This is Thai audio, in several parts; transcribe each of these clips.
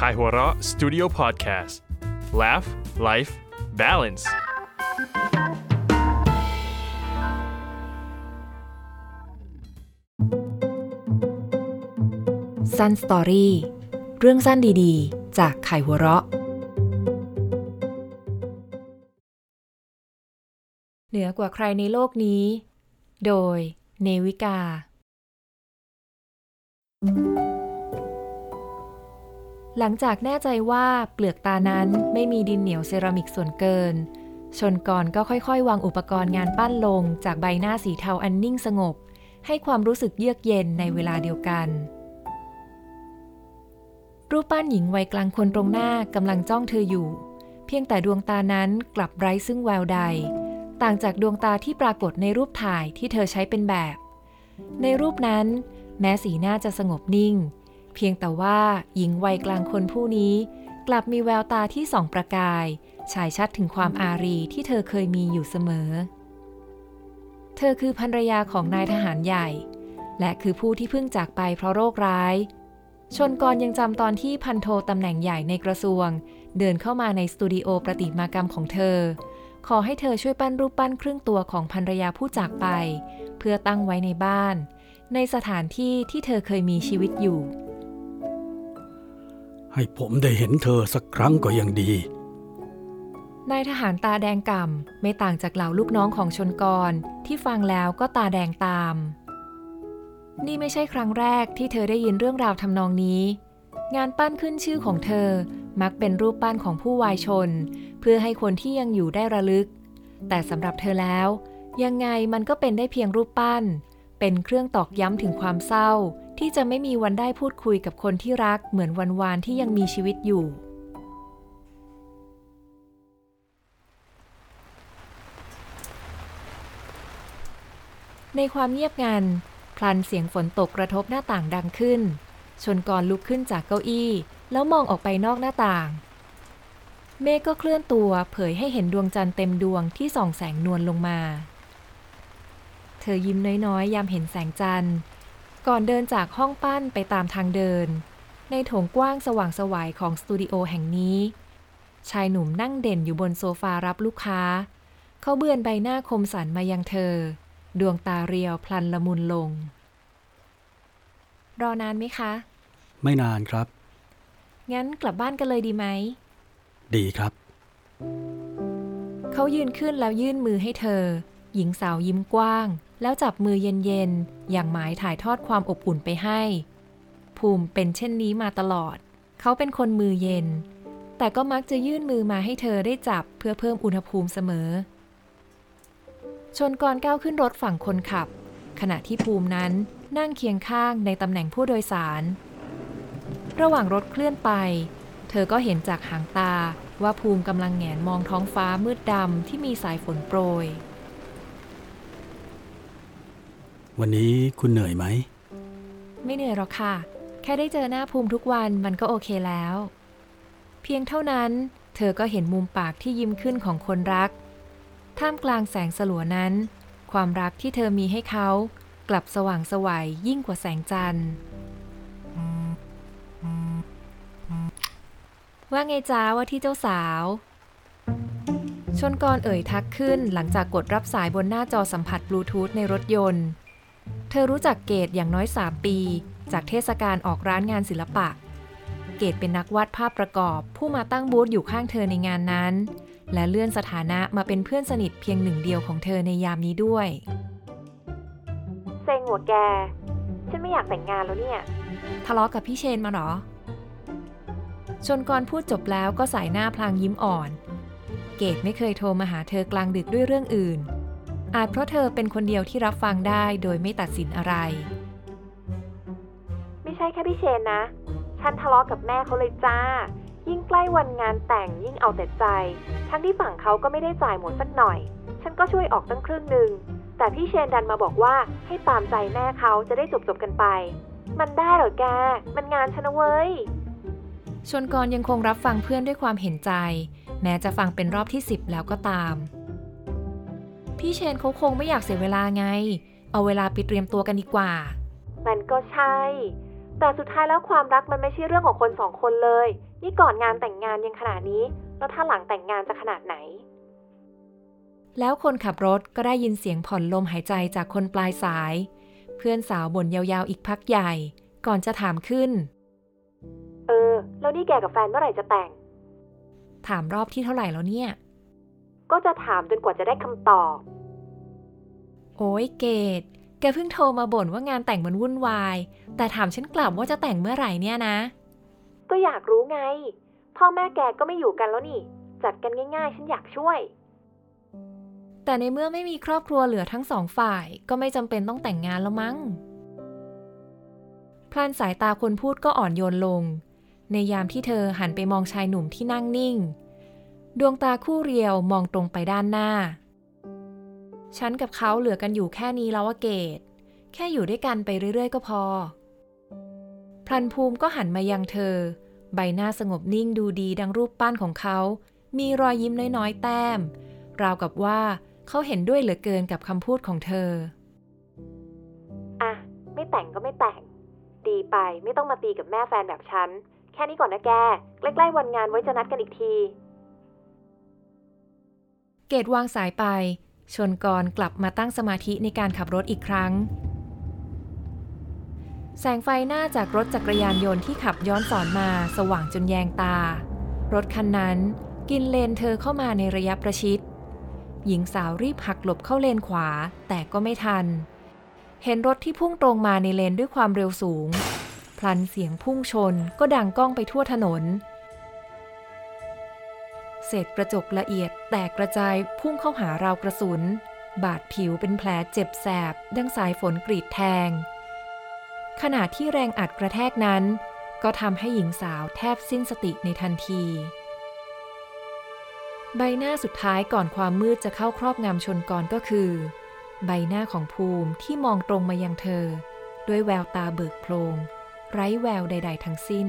คา k a i h o r a Studio Podcast Laugh Life Balance สั้นสตอรี่เรื่องสั้นดีๆ จากไข่หัวเราะ เหนือกว่าใครในโลกนี้ โดยเนวิกา หลังจากแน่ใจว่าเปลือกตานั้นไม่มีดินเหนียวเซรามิกส่วนเกิน ชนกรก็ค่อยๆ วางอุปกรณ์งานปั้นลงจากใบหน้าสีเทาอันนิ่งสงบ ให้ความรู้สึกเยือกเย็นในเวลาเดียวกัน รูปปั้นหญิงวัยกลางคนตรงหน้ากำลังจ้องเธออยู่ เพียงแต่ดวงตานั้นกลับไร้ซึ่งแววใด ต่างจากดวงตาที่ปรากฏในรูปถ่ายที่เธอใช้เป็นแบบ ในรูปนั้น แม้สีหน้าจะสงบนิ่ง เพียงแต่ว่าหญิงวัยกลางคนผู้นี้ กลับมีแววตาที่ส่องประกาย ฉายชัดถึงความอารีที่เธอเคยมีอยู่เสมอ เธอคือภรรยาของนายทหารใหญ่ และคือผู้ที่เพิ่งจากไปเพราะโรคร้าย ชนกรยังจำตอนที่พันโทตำแหน่งใหญ่ในกระทรวง เดินเข้ามาในสตูดิโอประติมากรรมของเธอ ขอให้เธอช่วยปั้นรูปปั้นครึ่งตัวของภรรยาผู้จากไป เพื่อตั้งไว้ในบ้านในสถานที่ที่เธอเคยมีชีวิตอยู่ ให้ผมได้เห็นเธอสักครั้งก็ยังดี นายทหารตาแดงก่ำไม่ต่างจากเหล่าลูกน้องของชนกรที่ฟังแล้วก็ตาแดงตาม นี่ไม่ใช่ครั้งแรกที่เธอได้ยินเรื่องราวทำนองนี้ งานปั้นขึ้นชื่อของเธอมักเป็นรูปปั้นของผู้วายชน เพื่อให้คนที่ยังอยู่ได้ระลึก แต่สำหรับเธอแล้ว ยังไงมันก็เป็นได้เพียงรูปปั้น เป็นเครื่องตอกย้ำถึงความเศร้า ที่จะไม่มีวันได้พูดคุยกับคนที่รักเหมือนวันวานที่ยังมีชีวิตอยู่ ในความเงียบงัน พลันเสียงฝนตกกระทบหน้าต่างดังขึ้น ชนกรลุกขึ้นจากเก้าอี้ แล้วมองออกไปนอกหน้าต่าง เมฆก็เคลื่อนตัวเผยให้เห็นดวงจันทร์เต็มดวงที่ส่องแสงนวลลงมา เธอยิ้มน้อยๆ ยามเห็นแสงจันทร์ ก่อนเดินจากห้องปั้นไปตามทางเดิน ในโถงกว้างสว่างสวายของสตูดิโอแห่งนี้ ชายหนุ่มนั่งเด่นอยู่บนโซฟารับลูกค้า เขาเบือนใบหน้าคมสันมายังเธอ ดวงตาเรียวพลันละมุนลง รอนานไหมคะ ไม่นานครับ งั้นกลับบ้านกันเลยดีไหม ดีครับ เขายืนขึ้นแล้วยื่นมือให้เธอ หญิงสาวยิ้มกว้าง แล้วจับมือเย็นๆ อย่างหมายถ่ายทอดความอบอุ่นไปให้ ภูมิเป็นเช่นนี้มาตลอด เขาเป็นคนมือเย็น แต่ก็มักจะยื่นมือมาให้เธอได้จับเพื่อเพิ่มอุณหภูมิเสมอ ชนกรก้าวขึ้นรถฝั่งคนขับ ขณะที่ภูมินั้นนั่งเคียงข้างในตำแหน่งผู้โดยสาร ระหว่างรถเคลื่อนไป เธอก็เห็นจากหางตาว่าภูมิกำลังแงนมองท้องฟ้ามืดดำที่มีสายฝนโปรย วันนี้คุณเหนื่อยไหม ไม่เหนื่อยหรอกค่ะ แค่ได้เจอหน้าภูมิทุกวันมันก็โอเคแล้ว เพียงเท่านั้น เธอก็เห็นมุมปากที่ยิ้มขึ้นของคนรัก ท่ามกลางแสงสลัวนั้น ความรักที่เธอมีให้เขา กลับสว่างสวัยยิ่งกว่าแสงจันทร์ ว่าไงจ้าว่าที่เจ้าสาว ชนกรเอ่ยทักขึ้นหลังจากกดรับสายบนหน้าจอสัมผัสบลูทูธในรถยนต์ ธอรู้จักเกตอย่างน้อย 3 ปี จากเทศกาลออกร้านงานศิลปะ เกตเป็นนักวาดภาพประกอบ ผู้มาตั้งบูธอยู่ข้างเธอในงานนั้น และเลื่อนสถานะมาเป็นเพื่อนสนิทเพียงหนึ่งเดียวของเธอในยามนี้ด้วย เซ็งหัวแก ฉันไม่อยากแต่งงานแล้วเนี่ย ทะเลาะกับพี่เชนมาเหรอ ชนกรพูดจบแล้วก็สายหน้าพลางยิ้มอ่อน เกดไม่เคยโทรมาหาเธอกลางดึกด้วยเรื่องอื่น อาจเพราะเธอเป็นคนเดียวที่รับฟังได้โดยไม่ตัดสินอะไร ไม่ใช่แค่พี่เชนนะ ฉันทะเลาะกับแม่เขาเลยจ้า ยิ่งใกล้วันงานแต่งยิ่งเอาแต่ใจ ทั้งที่ฝั่งเขาก็ไม่ได้จ่ายหมดสักหน่อย ฉันก็ช่วยออกตั้งครึ่งหนึ่ง แต่พี่เชนดันมาบอกว่าให้ตามใจแม่เขาจะได้จบจบๆกันไป มันได้เหรอแก มันงานฉันนะเว้ยชนกรยังคงรับฟังเพื่อนด้วยความเห็นใจ แม้จะฟังเป็นรอบที่ 10 แล้วก็ตาม พี่เชนเขาคงไม่อยากเสียเวลาไง เอาเวลาไปเตรียมตัวกันดีกว่า มันก็ใช่ แต่สุดท้ายแล้วความรักมันไม่ใช่เรื่องของคนสองคนเลย นี่ก่อนงานแต่งงานยังขนาดนี้ แล้วถ้าหลังแต่งงานจะขนาดไหน แล้วคนขับรถก็ได้ยินเสียงผ่อนลมหายใจจากคนปลายสาย เพื่อนสาวบ่นยาวๆอีกพักใหญ่ ก่อนจะถามขึ้น เออ แล้วนี่แกกับแฟนเมื่อไหร่จะแต่ง ถามรอบที่เท่าไหร่แล้วเนี่ย ก็จะถามจนกว่าจะได้คำตอบ โอ้ยเกดแกเพิ่งโทรมาบ่นว่างานแต่งมันวุ่นวาย แต่ถามฉันกลับว่าจะแต่งเมื่อไหร่เนี่ยนะ ก็อยากรู้ไง พ่อแม่แกก็ไม่อยู่กันแล้วนี่ จัดกันง่าย ๆ ฉันอยากช่วย แต่ในเมื่อไม่มีครอบครัวเหลือทั้งสองฝ่าย ก็ไม่จำเป็นต้องแต่งงานแล้วมั้งพลันสายตาคนพูดก็อ่อนโยนลง ในยามที่เธอหันไปมองชายหนุ่มที่นั่งนิ่ง ดวงตาคู่เรียวมองตรงไปด้านหน้า ฉันกับเขาเหลือกันอยู่แค่นี้แล้วอะเกต แค่อยู่ด้วยกันไปเรื่อยๆ ก็พอ พลันภูมิก็หันมายังเธอ ใบหน้าสงบนิ่งดูดีดังรูปปั้นของเขา มีรอยยิ้มน้อยๆ แต้ม ราวกับว่าเขาเห็นด้วยเหลือเกินกับคำพูดของเธอ อะ ไม่แต่งก็ไม่แต่ง ดีไปไม่ต้องมาตีกับแม่แฟนแบบฉัน แค่นี้ก่อนนะแก ใกล้ๆวันงานไว้จะนัดกันอีกที เกตวางสายไป ชนกรกลับมาตั้งสมาธิในการขับรถอีกครั้ง แสงไฟหน้าจากรถจักรยานยนต์ที่ขับย้อนสอนมาสว่างจนแยงตา รถคันนั้นกินเลนเธอเข้ามาในระยะประชิด หญิงสาวรีบหักหลบเข้าเลนขวาแต่ก็ไม่ทัน เห็นรถที่พุ่งตรงมาในเลนด้วยความเร็วสูง พลันเสียงพุ่งชนก็ดังก้องไปทั่วถนน ษกระจกละเอียดแตกกระจายพุ่งเข้าหาราวกระสุน บาดผิวเป็นแผลเจ็บแสบ ดังสายฝนกรีดแทง ขณะที่แรงอัดกระแทกนั้น ก็ทำให้หญิงสาวแทบสิ้นสติในทันที ใบหน้าสุดท้ายก่อนความมืดจะเข้าครอบงำชนกรก็คือ ใบหน้าของภูมิที่มองตรงมายังเธอ ด้วยแววตาเบิกโพลงไร้แววใด ๆ ทั้งสิ้น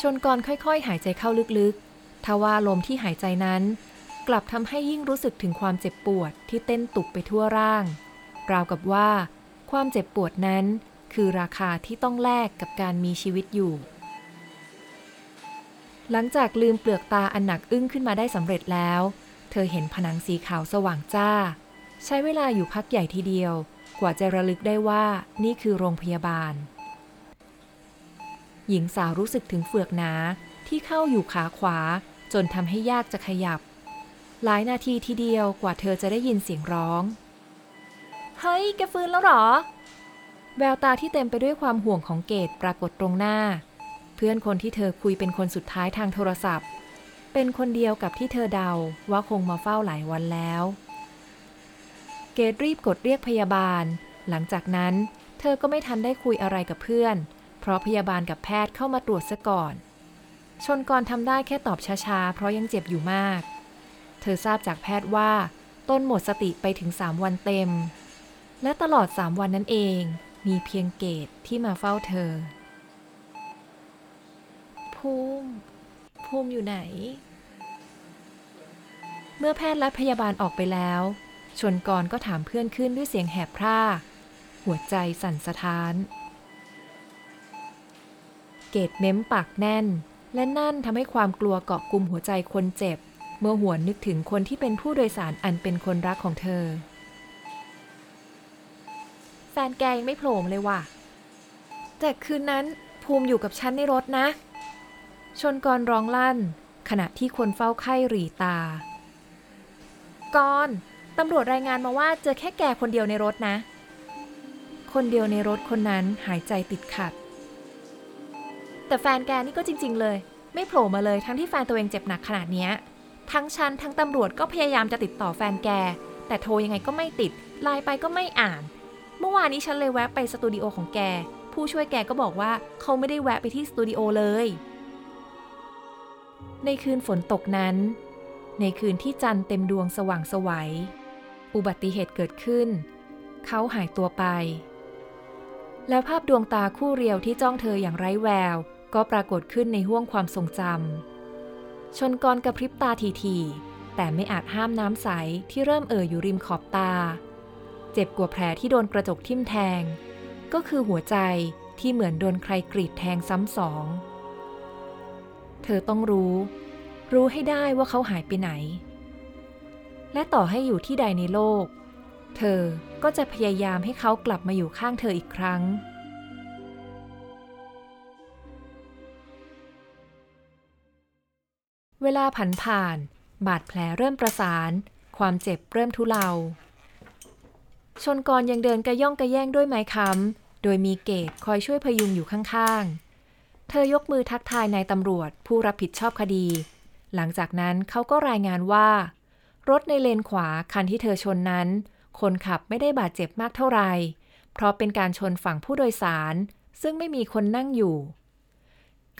ชนกรค่อยๆ หายใจเข้าลึกๆ ทว่าลมที่หายใจนั้น กลับทำให้ยิ่งรู้สึกถึงความเจ็บปวดที่เต้นตุบไปทั่วร่าง ราวกับว่า ความเจ็บปวดนั้น คือราคาที่ต้องแลกกับการมีชีวิตอยู่ หลังจากลืมเปลือกตาอันหนักอึ้งขึ้นมาได้สำเร็จแล้ว เธอเห็นผนังสีขาวสว่างจ้า ใช้เวลาอยู่พักใหญ่ทีเดียว กว่าจะระลึกได้ว่านี่คือโรงพยาบาล หญิงสาวรู้สึกถึงเฟือกหนาที่เข้าอยู่ขาขวา จนทำให้ยากจะขยับ หลายนาทีทีเดียวกว่าเธอจะได้ยินเสียงร้อง เฮ้ย แกฟื้นแล้วหรอ แววตาที่เต็มไปด้วยความห่วงของเกดปรากฏตรงหน้า เพื่อนคนที่เธอคุยเป็นคนสุดท้ายทางโทรศัพท์ เป็นคนเดียวกับที่เธอเดาว่าคงมาเฝ้าหลายวันแล้ว เกดรีบกดเรียกพยาบาล หลังจากนั้นเธอก็ไม่ทันได้คุยอะไรกับเพื่อน เพราะพยาบาลกับแพทย์เข้ามาตรวจซะก่อน ชนกรทำได้แค่ตอบช้าๆ เพราะยังเจ็บอยู่มาก เธอทราบจากแพทย์ว่าต้นหมดสติไปถึงสามวันเต็ม และตลอดสามวันนั้นเองมีเพียงเกตที่มาเฝ้าเธอ ภูมิ ภูมิอยู่ไหน เมื่อแพทย์และพยาบาลออกไปแล้ว ชนกรก็ถามเพื่อนขึ้นด้วยเสียงแหบพร่า หัวใจสั่นสะท้าน เกตเม้มปากแน่น และนั่นทำให้ความกลัวเกาะกลุ่มหัวใจคนเจ็บ เมื่อหวนนึกถึงคนที่เป็นผู้โดยสารอันเป็นคนรักของเธอ แฟนแกยังไม่โผล่เลยว่ะ แต่คืนนั้นภูมิอยู่กับฉันในรถนะ ชนกรร้องลั่น ขณะที่คนเฝ้าไข้หรีตา กรตำรวจรายงานมาว่าเจอแค่แกคนเดียวในรถนะ คนเดียวในรถคนนั้นหายใจติดขัด แต่แฟนแกนี่ก็จริง ๆ เลย ไม่โผล่มาเลยทั้งที่แฟนตัวเองเจ็บหนักขนาดเนี้ยทั้งฉันทั้งตำรวจก็พยายามจะติดต่อแฟนแก แต่โทรยังไงก็ไม่ติดไลน์ไปก็ไม่อ่าน เมื่อวานนี้ฉันเลยแวะไปสตูดิโอของแก ผู้ช่วยแกก็บอกว่าเขาไม่ได้แวะไปที่สตูดิโอเลย ในคืนฝนตกนั้น ในคืนที่จันทร์เต็มดวงสว่างสวัย อุบัติเหตุเกิดขึ้น เขาหายตัวไป แล้วภาพดวงตาคู่เรียวที่จ้องเธออย่างไร้แวว ก็ปรากฏขึ้นในห้วงความทรงจำชนกรกระพริบตาทีๆแต่ไม่อาจห้ามน้ำใสที่เริ่มเอ่ออยู่ริมขอบตา เจ็บกว่าแผลที่โดนกระจกทิ่มแทง ก็คือหัวใจที่เหมือนโดนใครกรีดแทงซ้ำสอง เธอต้องรู้ รู้ให้ได้ว่าเขาหายไปไหน และต่อให้อยู่ที่ใดในโลก เธอก็จะพยายามให้เขากลับมาอยู่ข้างเธออีกครั้ง เวลาผันผ่าน บาดแผลเริ่มประสาน ความเจ็บเริ่มทุเลา ชนกรยังเดินกระย่องกระแย่งด้วยไม้ค้ำ โดยมีเกตคอยช่วยพยุงอยู่ข้างๆ เธอยกมือทักทายนายตำรวจผู้รับผิดชอบคดี หลังจากนั้นเขาก็รายงานว่า รถในเลนขวาคันที่เธอชนนั้น คนขับไม่ได้บาดเจ็บมากเท่าไหร่ เพราะเป็นการชนฝั่งผู้โดยสาร ซึ่งไม่มีคนนั่งอยู่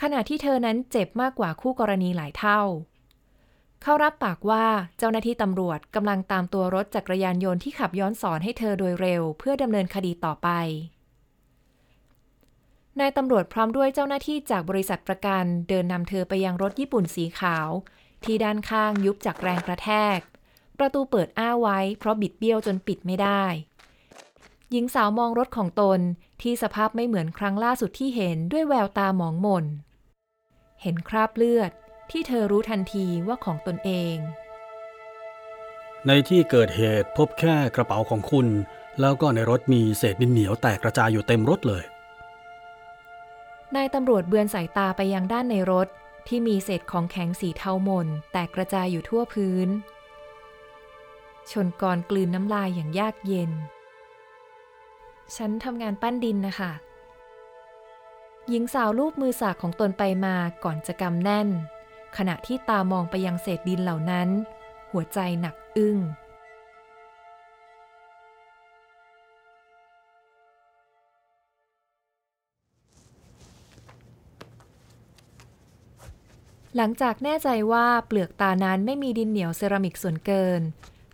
ขณะที่เธอนั้นเจ็บมากกว่าคู่กรณีหลายเท่า เขารับปากว่าเจ้าหน้าที่ตำรวจกำลังตามตัวรถจักรยานยนต์ที่ขับย้อนสอนให้เธอโดยเร็ว เพื่อดำเนินคดีต่อไป นายตำรวจพร้อมด้วยเจ้าหน้าที่จากบริษัทประกัน เดินนำเธอไปยังรถญี่ปุ่นสีขาว ที่ด้านข้างยุบจากแรงกระแทก ประตูเปิดอ้าไว้ เพราะบิดเบี้ยวจนปิดไม่ได้หญิงสาวมองรถของตนที่สภาพไม่เหมือนครั้งล่าสุดที่เห็นด้วยแววตาหมองหม่น เห็นคราบเลือดที่เธอรู้ทันทีว่าของตนเอง ในที่เกิดเหตุพบแค่กระเป๋าของคุณ แล้วก็ในรถมีเศษดินเหนียวแตกกระจายอยู่เต็มรถเลย นายตำรวจเบือนสายตาไปยังด้านในรถที่มีเศษของแข็งสีเทาหม่นแตกกระจายอยู่ทั่วพื้น ชนกรกลืนน้ำลายอย่างยากเย็น ฉันทำงานปั้นดินนะคะ หญิงสาวลูบมือสากของตนไปมาก่อนจะกำแน่น ขณะที่ตามองไปยังเศษดินเหล่านั้น หัวใจหนักอึ้งหลังจากแน่ใจว่าเปลือกตานั้นไม่มีดินเหนียวเซรามิกส่วนเกิน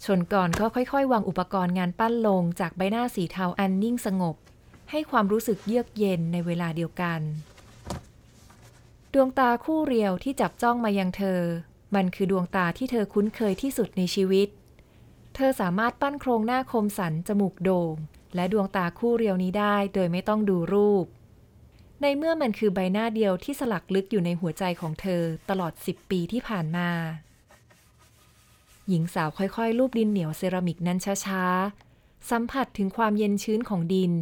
ชนก่อนก็ค่อยๆ วางอุปกรณ์งานปั้นลงจากใบหน้าสีเทาอันนิ่งสงบ ให้ความรู้สึกเยือกเย็นในเวลาเดียวกัน ดวงตาคู่เรียวที่จับจ้องมายังเธอ มันคือดวงตาที่เธอคุ้นเคยที่สุดในชีวิต เธอสามารถปั้นโครงหน้าคมสันจมูกโด่ง และดวงตาคู่เรียวนี้ได้โดยไม่ต้องดูรูป ในเมื่อมันคือใบหน้าเดียวที่สลักลึกอยู่ในหัวใจของเธอตลอด 10 ปีที่ผ่านมา หญิงสาวค่อยๆลูบดินเหนียวเซรามิกนั้นช้าๆสัมผัสถึงความเย็นชื้นของดิน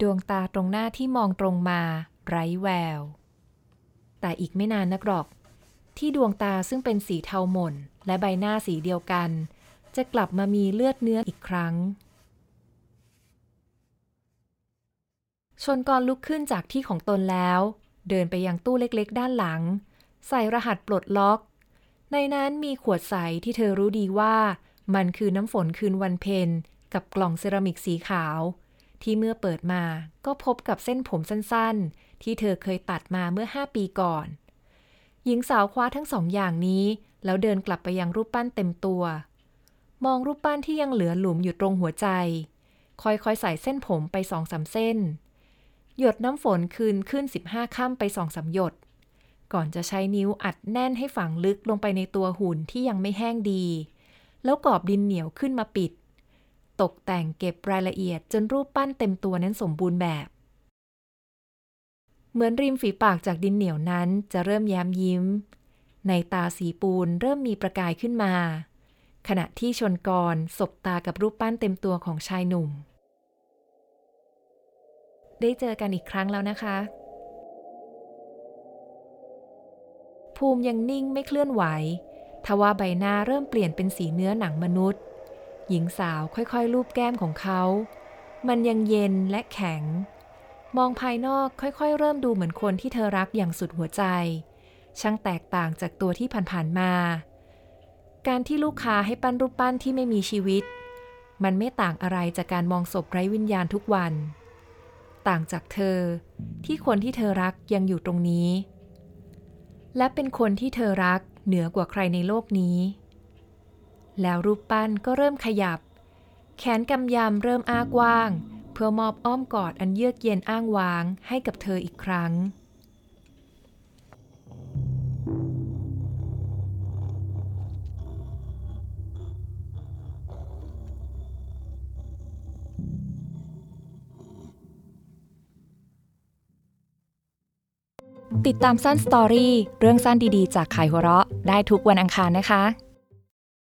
ดวงตาตรงหน้าที่มองตรงมา ไร้แวว แต่อีกไม่นานนักหรอก ที่ดวงตาซึ่งเป็นสีเทาหม่น และใบหน้าสีเดียวกัน จะกลับมามีเลือดเนื้ออีกครั้ง ชนกรลุกขึ้นจากที่ของตนแล้ว เดินไปยังตู้เล็กๆ ด้านหลัง ใส่รหัสปลดล็อก ในนั้นมีขวดใสที่เธอรู้ดีว่า มันคือน้ำฝนคืนวันเพ็ญกับกล่องเซรามิกสีขาว ที่เมื่อเปิดมาก็พบกับเส้นผมสั้นๆ ที่เธอเคยตัดมาเมื่อ 5 ปีก่อน หญิงสาวคว้าทั้งสองอย่างนี้ แล้วเดินกลับไปยังรูปปั้นเต็มตัว มองรูปปั้นที่ยังเหลือหลุมอยู่ตรงหัวใจ ค่อยๆใส่เส้นผมไปสองสามเส้น หยดน้ำฝนคืนขึ้น 15ค่ำไปสองสามหยด ก่อนจะใช้นิ้วอัดแน่นให้ฝังลึกลงไปในตัวหุ่นที่ยังไม่แห้งดี แล้วกรอบดินเหนียวขึ้นมาปิด ตกแต่งเก็บรายละเอียดจนรูปปั้นเต็มตัวนั้นสมบูรณ์แบบ เหมือนริมฝีปากจากดินเหนียวนั้นจะเริ่มแย้มยิ้ม ในตาสีปูนเริ่มมีประกายขึ้นมา ขณะที่ชนกรสบตากับรูปปั้นเต็มตัวของชายหนุ่ม ได้เจอกันอีกครั้งแล้วนะคะ ภูมิยังนิ่งไม่เคลื่อนไหวทว่าใบหน้าเริ่มเปลี่ยนเป็นสีเนื้อหนังมนุษย์ หญิงสาวค่อยๆ ลูบแก้มของเขา มันยังเย็นและแข็ง มองภายนอกค่อยๆ เริ่มดูเหมือนคนที่เธอรักอย่างสุดหัวใจ ช่างแตกต่างจากตัวที่ผ่านๆมา การที่ลูกค้าให้ปั้นรูปปั้นที่ไม่มีชีวิต มันไม่ต่างอะไรจากการมองศพไร้วิญญาณทุกวัน ต่างจากเธอ ที่คนที่เธอรักยังอยู่ตรงนี้ และเป็นคนที่เธอรักเหนือกว่าใครในโลกนี้ แล้วรูปปั้นก็เริ่มขยับ แขนกำยำเริ่มอ้ากว้าง เพื่อมอบอ้อมกอดอันเยือกเย็นอ้างวางให้กับเธออีกครั้ง ติดตามสั้นสตอรี่เรื่องสั้นดีๆ จากขายหัวเราะได้ทุกวันอังคารนะคะ